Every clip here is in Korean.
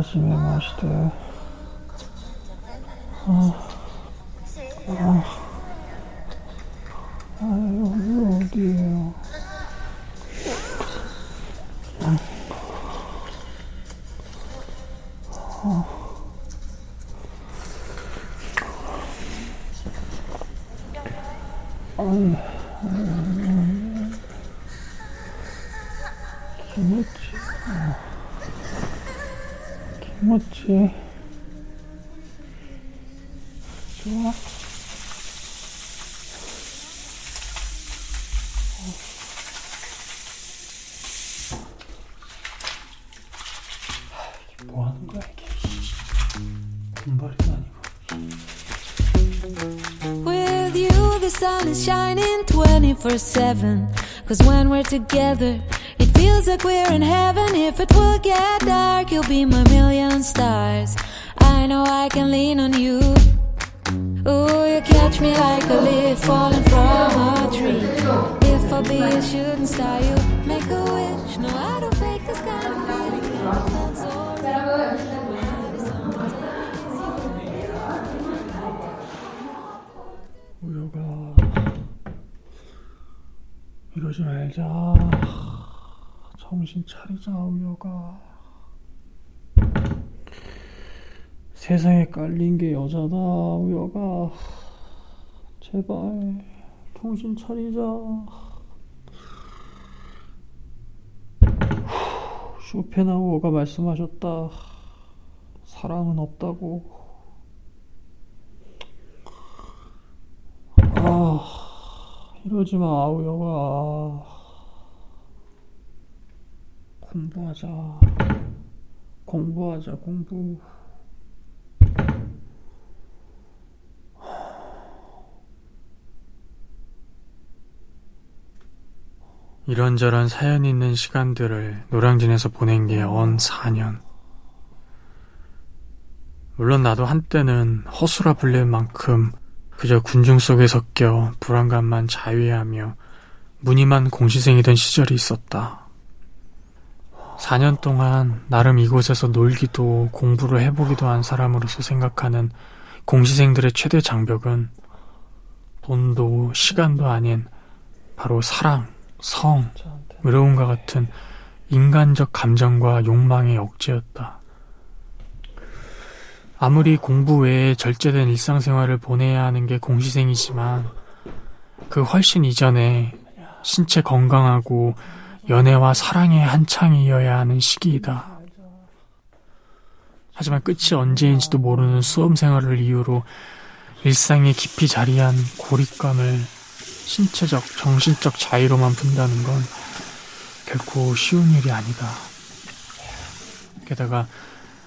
하지메 마시대. 아, 아, 아, 여기 어디예요? With you, the sun is shining 24 7. Cause when we're together, feels like we're in heaven. If it will get dark, you'll be my million stars. I know I can lean on you. Ooh, you catch me like a leaf falling from a tree. If I'll be a shooting star, you make a wish. No, I don't fake this kind of feeling. It feels so real. 우여가 이러지 말자 정신 차리자 우여가. 세상에 깔린 게 여자다 우여가. 제발 정신 차리자. 쇼펜하우어가 말씀하셨다. 사랑은 없다고. 아, 이러지 마, 아우여가. 공부하자. 공부하자, 공부. 이런저런 사연 있는 시간들을 노량진에서 보낸 게 언 4년. 물론 나도 한때는 허수라 불릴 만큼 그저 군중 속에 섞여 불안감만 자위하며 무늬만 공시생이던 시절이 있었다. 4년 동안 나름 이곳에서 놀기도 공부를 해보기도 한 사람으로서 생각하는 공시생들의 최대 장벽은 돈도 시간도 아닌 바로 사랑, 성, 외로움과 같은 인간적 감정과 욕망의 억제였다. 아무리 공부 외에 절제된 일상생활을 보내야 하는 게 공시생이지만 그 훨씬 이전에 신체 건강하고 연애와 사랑의 한창이어야 하는 시기이다. 하지만 끝이 언제인지도 모르는 수험 생활을 이유로 일상에 깊이 자리한 고립감을 신체적, 정신적 자유로만 푼다는 건 결코 쉬운 일이 아니다. 게다가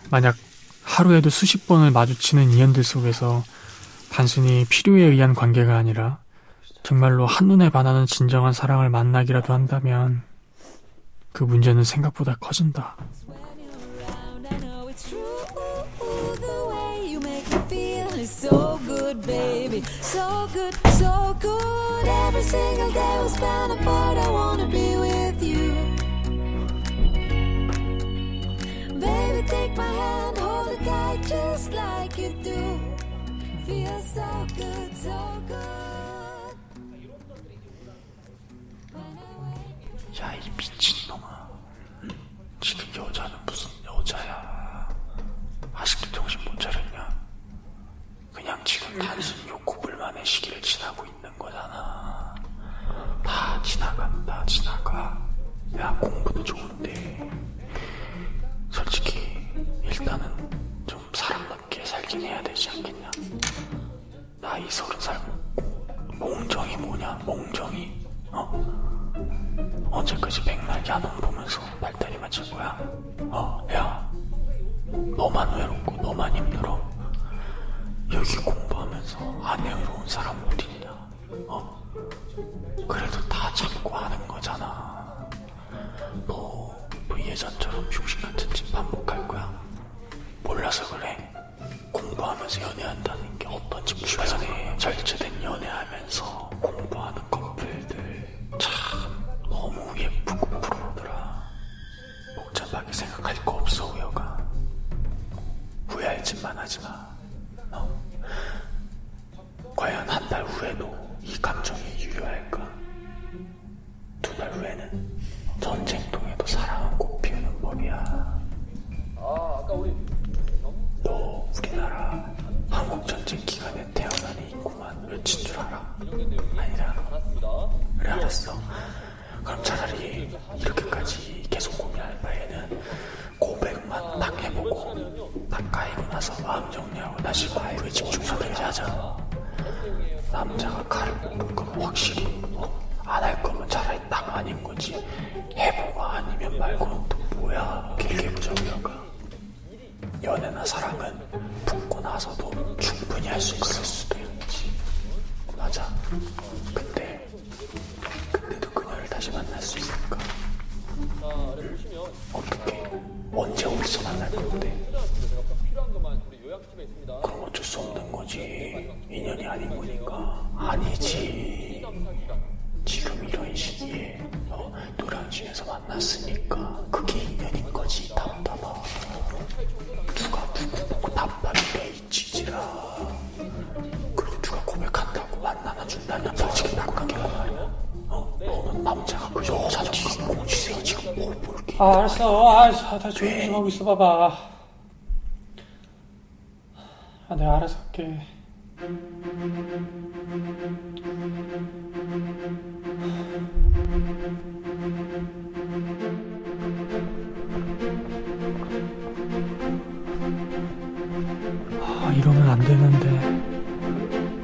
만약 하루에도 수십 번을 마주치는 인연들 속에서 단순히 필요에 의한 관계가 아니라 정말로 한눈에 반하는 진정한 사랑을 만나기라도 한다면 그 문제는 생각보다 커진다. 야, 이 미친 놈아. 지금 여자는 무슨 여자야. 아직도 정신 못 차렸냐? 그냥 지금 단순히 욕구 불만의 시기를 지나고 있는 거잖아. 다 지나간다, 지나가. 야, 공부도 좋은데. 솔직히, 일단은 좀 사람답게 살긴 해야 되지 않겠냐? 나이 서른 살 먹고, 몽정이 뭐냐, 몽정이. 어? 언제까지 백날 야동 보면서 발다리 맞출 거야? 어, 야. 너만 외롭고 너만 힘들어. 여기 공부하면서 안 외로운 사람 어딨냐? 어? 그래도 다 참고 하는 거잖아. 너, 너 예전처럼 흉신 같은 짓 반복할 거야? 몰라서 그래. 공부하면서 연애한다는 게 어떤지 주변에 절제된 연애하면서 공부 의심만하지 마. 너 과연 한 달 후에도 이 감정이 유효할까? 두 달 후에는 전쟁통에도 사랑은 꽃 피우는 법이야. 너 우리나라 한국 전쟁 기간에 태어난 애 있구만 외친 줄 알아? 아니라 그래 알았어. 다시 공부에 집중하든지 하자. 남자가 칼을 뽑을 거면 확실히 안 할 거면 차라리 딱 아닌 거지. 해보고 아니면 말고는 또 뭐야. 길게 보자고요. 연애나 사랑은 붙고 나서도 충분히 할 수 있을 수도 있지. 맞아. 아, 알았어. 아, 자, 다 조용히 좀 하고 있어 봐봐. 아, 내가 알아서 할게. 아, 이러면 안 되는데.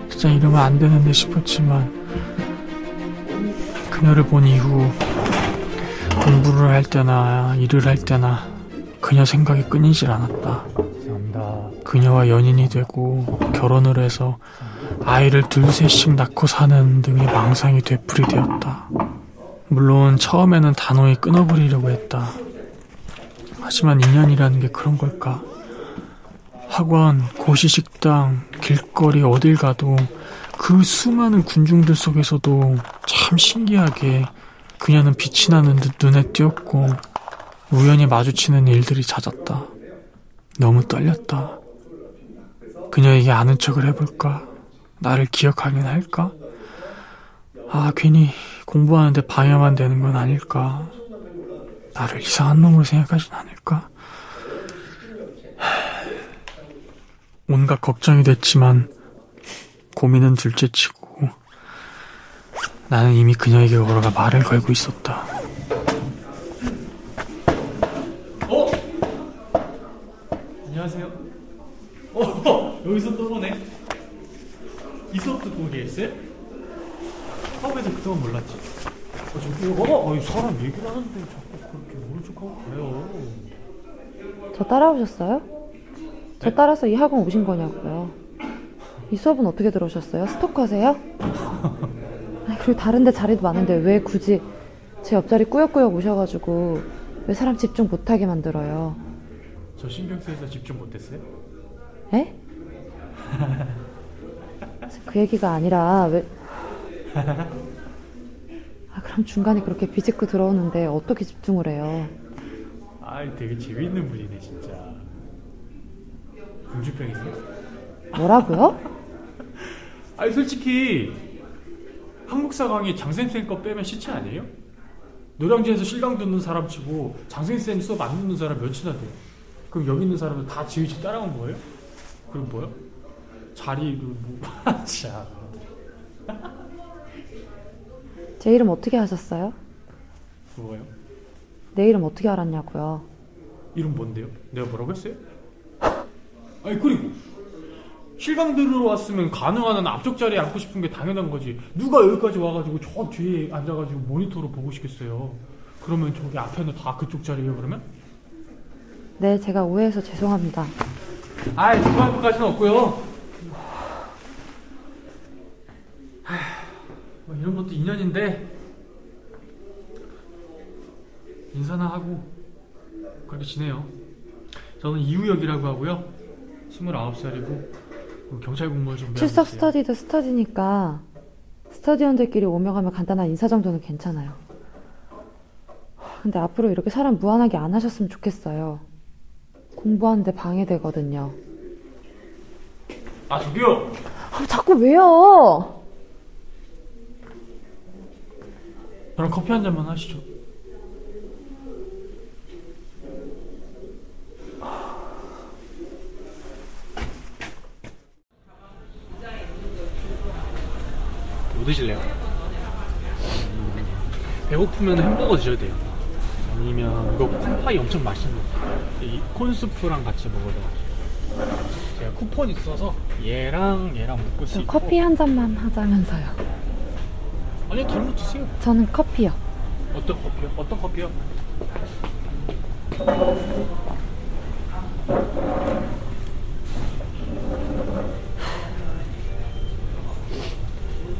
진짜 이러면 안 되는데 싶었지만, 그녀를 본 이후, 공부를 할 때나 일을 할 때나 그녀 생각이 끊이질 않았다. 그녀와 연인이 되고 결혼을 해서 아이를 둘셋씩 낳고 사는 등의 망상이 되풀이되었다. 물론 처음에는 단호히 끊어버리려고 했다. 하지만 인연이라는 게 그런 걸까? 학원, 고시식당, 길거리 어딜 가도 그 수많은 군중들 속에서도 참 신기하게 그녀는 빛이 나는 듯 눈에 띄었고 우연히 마주치는 일들이 잦았다. 너무 떨렸다. 그녀에게 아는 척을 해볼까? 나를 기억하긴 할까? 아, 괜히 공부하는데 방해만 되는 건 아닐까? 나를 이상한 놈으로 생각하진 않을까? 하, 온갖 걱정이 됐지만 고민은 둘째치고 나는 이미 그녀에게 걸어가 말을 걸고 있었다. 어? 안녕하세요. 어, 여기서 또 보네. 이 수업도 보고 계셨어요? 학원에서 그동안 몰랐지. 어, 저기, 어, 어, 이 사람 얘기를 하는데 자꾸 그렇게 모른 척하고 가요. 저 따라오셨어요? 저 따라서 이 학원 오신 거냐고요. 이 수업은 어떻게 들어오셨어요? 스토커세요? 그리고 다른데 자리도 많은데 왜 굳이 제 옆자리 꾸역꾸역 오셔가지고 왜 사람 집중 못하게 만들어요? 저 신경 쓰여서 집중 못했어요? 에? 그 얘기가 아니라 왜? 아 그럼 중간에 그렇게 비집고 들어오는데 어떻게 집중을 해요? 아이, 되게 재밌는 분이네, 진짜. 공주병 있어요? 뭐라고요? 아니, 솔직히, 한국사 강의 장센쌤 거 빼면 시체 아니에요? 노량진에서 실강 듣는 사람 치고 장센쌤 수업 안 듣는 사람 몇이나 돼요? 그럼 여기 있는 사람들 다 지휘치 따라온 거예요? 그럼 뭐요? 자리, 그, 뭐, 자. 제 이름 어떻게 하셨어요? 뭐예요? 내 이름 어떻게 알았냐고요? 이름 뭔데요? 내가 뭐라고 했어요? 아니 그리고 실강 들으러 왔으면 가능한 한 앞쪽 자리에 앉고 싶은 게 당연한 거지. 누가 여기까지 와가지고 저 뒤에 앉아가지고 모니터로 보고 싶겠어요? 그러면 저기 앞에는 다 그쪽 자리에요 그러면? 네, 제가 오해해서 죄송합니다. 아이 죄송할 것까지는 없고요. 하, 뭐 이런 것도 인연인데 인사나 하고 그렇게 지내요. 저는 이우혁이라고 하고요. 29살이고 경찰 공무원 좀 출석 스터디도 스터디니까 스터디원들끼리 오며 가며 간단한 인사 정도는 괜찮아요. 근데 앞으로 이렇게 사람 무한하게 안 하셨으면 좋겠어요. 공부하는데 방해되거든요. 아 저기요 아, 자꾸 왜요? 저랑 커피 한 잔만 하시죠 드실래요? 배고프면 햄버거 드셔도 돼요. 아니면 이거 콘파이 엄청 맛있는 거. 이 콘스프랑 같이 먹어도 맛있어요. 제가 쿠폰 있어서 얘랑 얘랑 먹고 저 있고 커피 한 잔만 하자면서요. 아니 다른 거 드세요. 저는 커피요. 어떤 커피요? 어떤 커피요?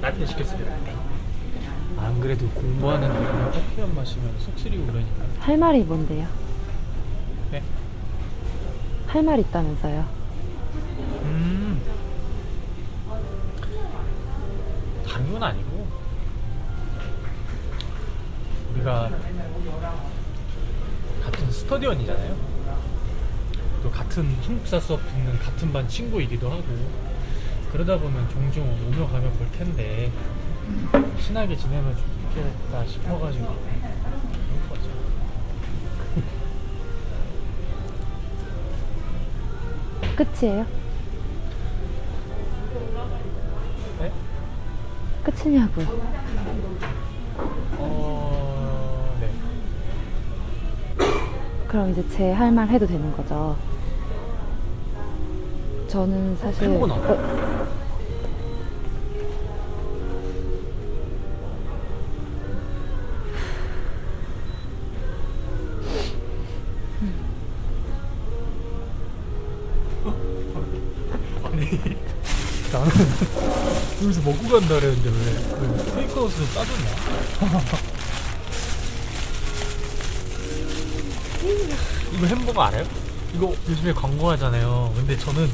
라떼 시켰습니다. 안 그래도 공부하는데 그냥 커피만 마시면 속 쓰리고 그러니까. 할 말이 뭔데요? 네? 할 말 있다면서요. 음. 다른 건 아니고 우리가 같은 스터디원이잖아요. 또 같은 한국사 수업 듣는 같은 반 친구이기도 하고 그러다 보면 종종 오며 가며 볼 텐데 친하게 지내면 좋겠다 싶어가지고 그런 거죠. 끝이에요? 네? 끝이냐고요. 어... 네. 그럼 이제 제 할 말 해도 되는 거죠. 저는 사실. 어, 나는 여기서 먹고 간다 그랬는데 왜그 테이크아웃을 싸줬나? 이거 햄버거 알아요? 이거 요즘에 광고하잖아요. 근데 저는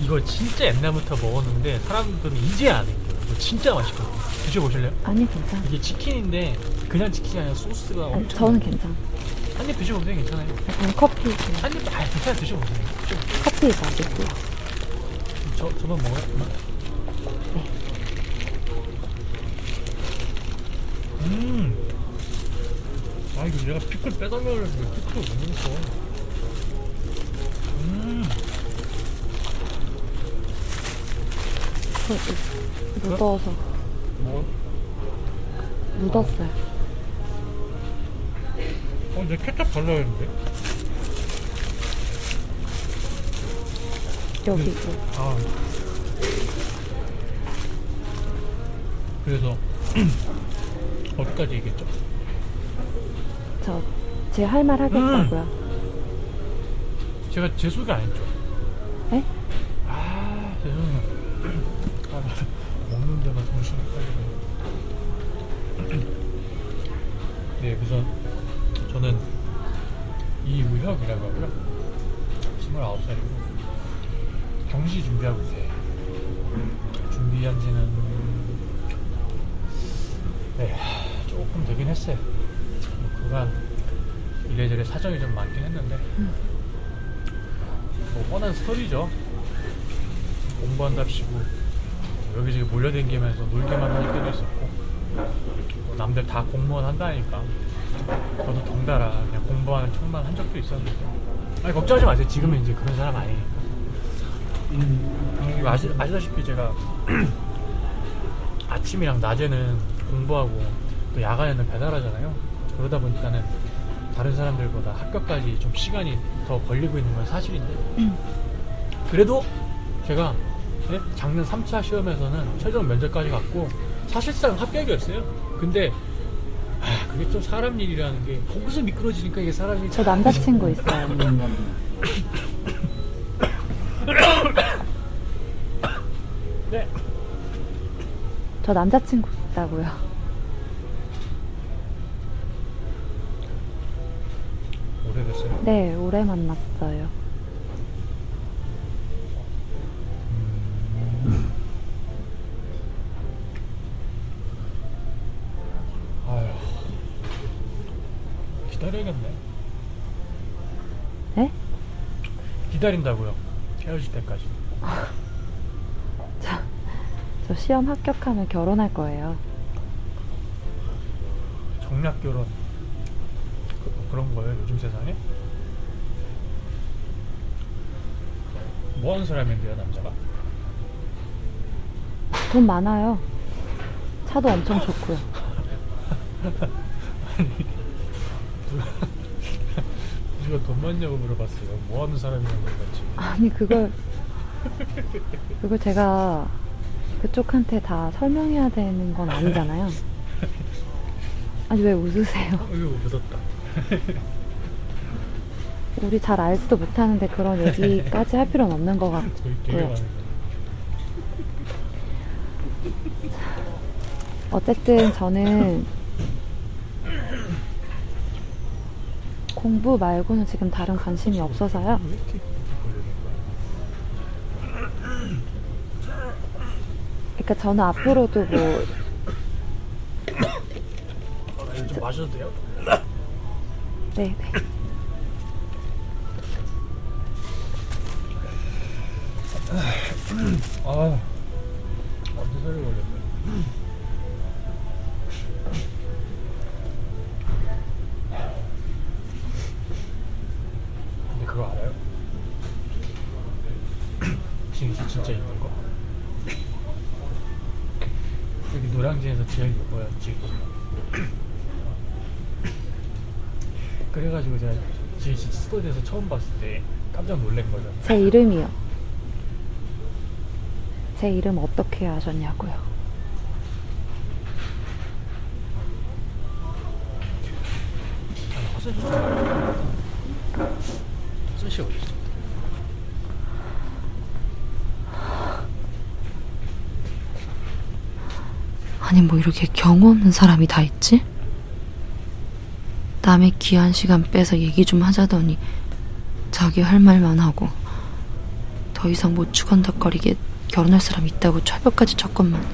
이걸 진짜 옛날부터 먹었는데 사람들은 이제 아는 거예요. 이거 진짜 맛있거든요. 드셔보실래요? 아니 괜찮아. 이게 치킨인데 그냥 치킨이 아니라 소스가 아니, 엄청 저는 괜찮아. 한입 드셔보세요 괜찮아요. 약간 커피 그냥 한입 아 괜찮아 드셔보세요. 드셔보세요. 커피 맛있고요. 저 저만 먹어요? 네. 음. 아 이거 내가 피클 빼달라고 했는데 피클을 못 먹었어. 음. 그, 묻어서 뭐? 묻었어요. 어, 내 케찹 발라야 했는데. 여기 있고. 아. 그래서 어디까지 얘기했죠? 저 제 할 말 하겠다고요. 제가 제 소개 안 했죠? 네? 아, 죄송해요. 아, 나 먹는 데만 정신이 빨리네. 네, 우선 저는 이우혁이라고 하고요. 29살이고 경시 준비하고 있어요. 준비한 지는 네, 조금 되긴 했어요. 뭐 그간 이래저래 사정이 좀 많긴 했는데 뭐 뻔한 스토리죠. 공부한답시고 여기저기 몰려다니면서 놀기만 할 때도 있었고 뭐 남들 다 공무원 한다니까 저도 덩달아 그냥 공부하는 척만 한 적도 있었는데 아니 걱정하지 마세요 지금은 이제 그런 사람 아니니까 음, 이거 아시, 아시다시피 제가 아침이랑 낮에는 공부하고 또 야간에는 배달하잖아요 그러다 보니까는 다른 사람들보다 합격까지 좀 시간이 더 걸리고 있는 건 사실인데 그래도 제가 네? 작년 3차 시험에서는 최종 면접까지 갔고 사실상 합격이었어요. 근데 아, 그게 좀 사람 일이라는 게 거기서 미끄러지니까 이게 사람이 저 남자친구 있어요. 저 남자친구 있다고요. 오래됐어요. 네, 오래 만났어요. 아휴 기다려야겠네. 네? 기다린다고요. 헤어질 때까지. 시험 합격하면 결혼할 거예요. 정략 결혼 그, 그런 거예요 요즘 세상에? 뭐 하는 사람인데요 남자가? 돈 많아요. 차 차도 엄청 좋고요. 누가 돈 많냐고 물어봤어요. 뭐 하는 사람이냐고 물어봤지. 아니 그걸 그걸 제가 그쪽한테 다 설명해야 되는 건 아니잖아요. 아니 왜 웃으세요? 이거 묻었다. 우리 잘 알지도 못하는데 그런 얘기까지 할 필요는 없는 것 같고요. 어쨌든 저는 공부 말고는 지금 다른 관심이 없어서요. 왜 이렇게 걸리는 거야? 그러니까 저는 앞으로도 뭐 이거 좀 마셔도 돼요? 네, 네. 아, 완전 살이 걸렸네. 근데 그거 알아요? 진짜 진짜 있는 거. 여기 노량진에서 제일 뭐였지? 그래가지고 제가 제 스토리에서 처음 봤을 때 깜짝 놀란 거죠. 제 이름이요. 제 이름 어떻게 아셨냐고요. 화장실 좀 가요. 화장실 어디 있어? 아니 뭐 이렇게 경우 없는 사람이 다 있지? 남의 귀한 시간 빼서 얘기 좀 하자더니 자기 할 말만 하고 더 이상 못 추건덕거리게 결혼할 사람 있다고 철벽까지 쳤건만